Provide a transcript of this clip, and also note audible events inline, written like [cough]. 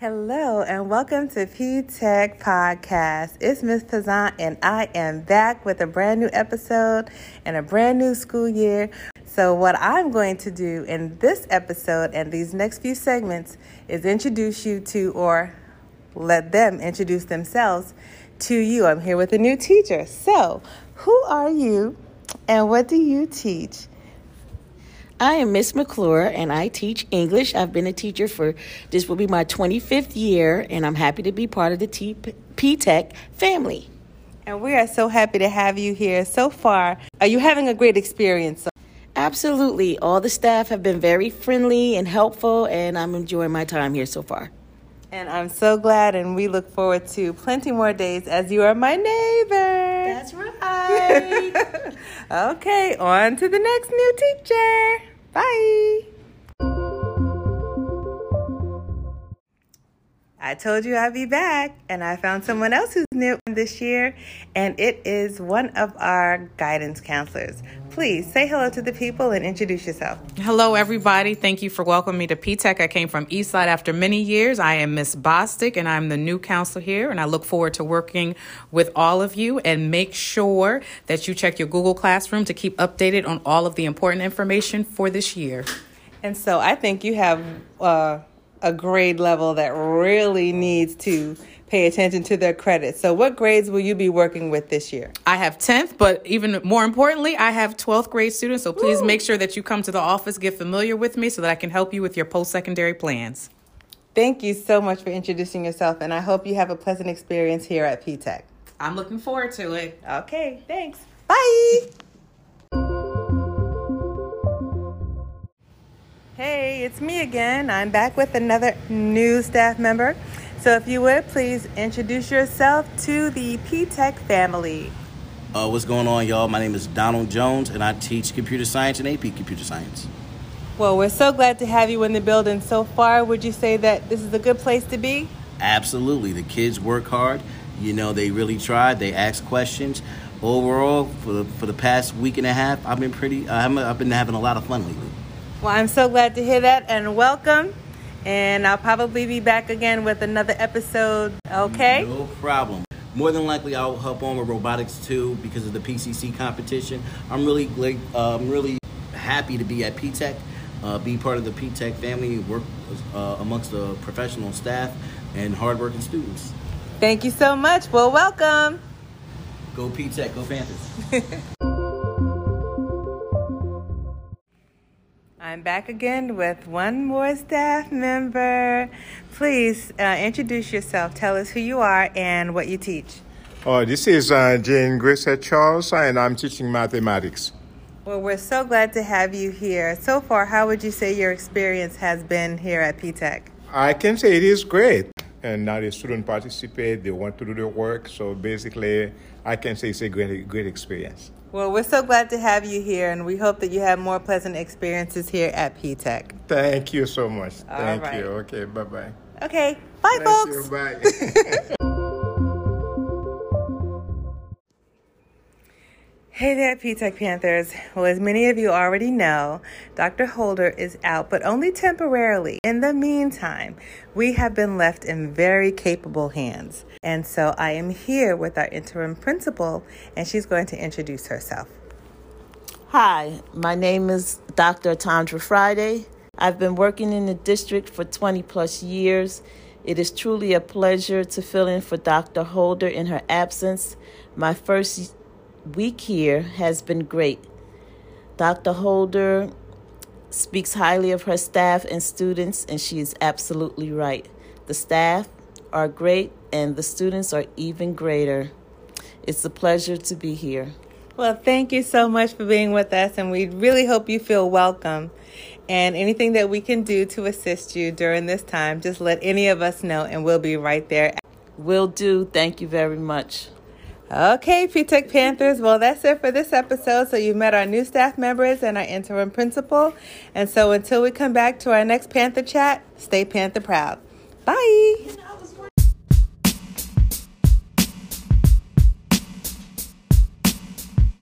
Hello and welcome to P Tech Podcast. It's Miss Pazant and I am back with a brand new episode and a brand new school year. So, what I'm going to do in this episode and these next few segments is introduce you to, or let them introduce themselves to you. I'm here with a new teacher. So, who are you and what do you teach? I am Miss McClure and I teach English. I've been a teacher for this will be my 25th year and I'm happy to be part of the T- P-Tech family. And we are so happy to have you here so far. Are you having a great experience? Absolutely. All the staff have been very friendly and helpful and I'm enjoying my time here so far. And I'm so glad, and we look forward to plenty more days as you are my neighbor. That's right. [laughs] okay, on to the next new teacher. Bye. I told you I'd be back, and I found someone else who's new this year, and it is one of our guidance counselors. Please say hello to the people and introduce yourself. Hello, everybody. Thank you for welcoming me to P-Tech. I came from Eastside after many years. I am Miss Bostic, and I'm the new counselor here, and I look forward to working with all of you. And make sure that you check your Google Classroom to keep updated on all of the important information for this year. And so I think you have uh, a grade level that really needs to pay attention to their credits. So, what grades will you be working with this year? I have 10th, but even more importantly, I have 12th grade students. So, please make sure that you come to the office, get familiar with me so that I can help you with your post secondary plans. Thank you so much for introducing yourself, and I hope you have a pleasant experience here at P-Tech. I'm looking forward to it. Okay, thanks. Bye. Hey, it's me again. I'm back with another new staff member. So, if you would, please introduce yourself to the P-Tech family. Uh, what's going on, y'all? My name is Donald Jones, and I teach computer science and AP computer science. Well, we're so glad to have you in the building so far. Would you say that this is a good place to be? Absolutely. The kids work hard. You know, they really try. They ask questions. Overall, for the, for the past week and a half, I've been pretty. Uh, I've been having a lot of fun lately. Well, I'm so glad to hear that, and welcome. And I'll probably be back again with another episode. Okay? No problem. More than likely, I'll help on with robotics too because of the PCC competition. I'm really, uh, I'm really happy to be at P-Tech, uh, be part of the P-Tech family, work uh, amongst the professional staff and hardworking students. Thank you so much. Well, welcome. Go P-Tech, go Panthers. [laughs] I'm back again with one more staff member. Please uh, introduce yourself. Tell us who you are and what you teach. Oh, this is uh, Jane Grisette Charles, and I'm teaching mathematics. Well, we're so glad to have you here. So far, how would you say your experience has been here at P-Tech? I can say it is great. And now the students participate, they want to do the work. So basically, I can say it's a great, great experience. Well, we're so glad to have you here, and we hope that you have more pleasant experiences here at P-Tech. Thank you so much. All Thank right. you. Okay, bye bye. Okay, bye, Thank folks. You, bye. [laughs] Hey there, P-Tech Panthers. Well, as many of you already know, Dr. Holder is out, but only temporarily. In the meantime, we have been left in very capable hands. And so I am here with our interim principal, and she's going to introduce herself. Hi, my name is Dr. Tandra Friday. I've been working in the district for 20 plus years. It is truly a pleasure to fill in for Dr. Holder in her absence. My first week here has been great. Dr. Holder speaks highly of her staff and students, and she is absolutely right. The staff are great, and the students are even greater. It's a pleasure to be here. Well, thank you so much for being with us, and we really hope you feel welcome. And anything that we can do to assist you during this time, just let any of us know, and we'll be right there. Will do. Thank you very much. Okay, P-Tech Panthers. Well, that's it for this episode. So you've met our new staff members and our interim principal. And so until we come back to our next Panther chat, stay Panther proud. Bye.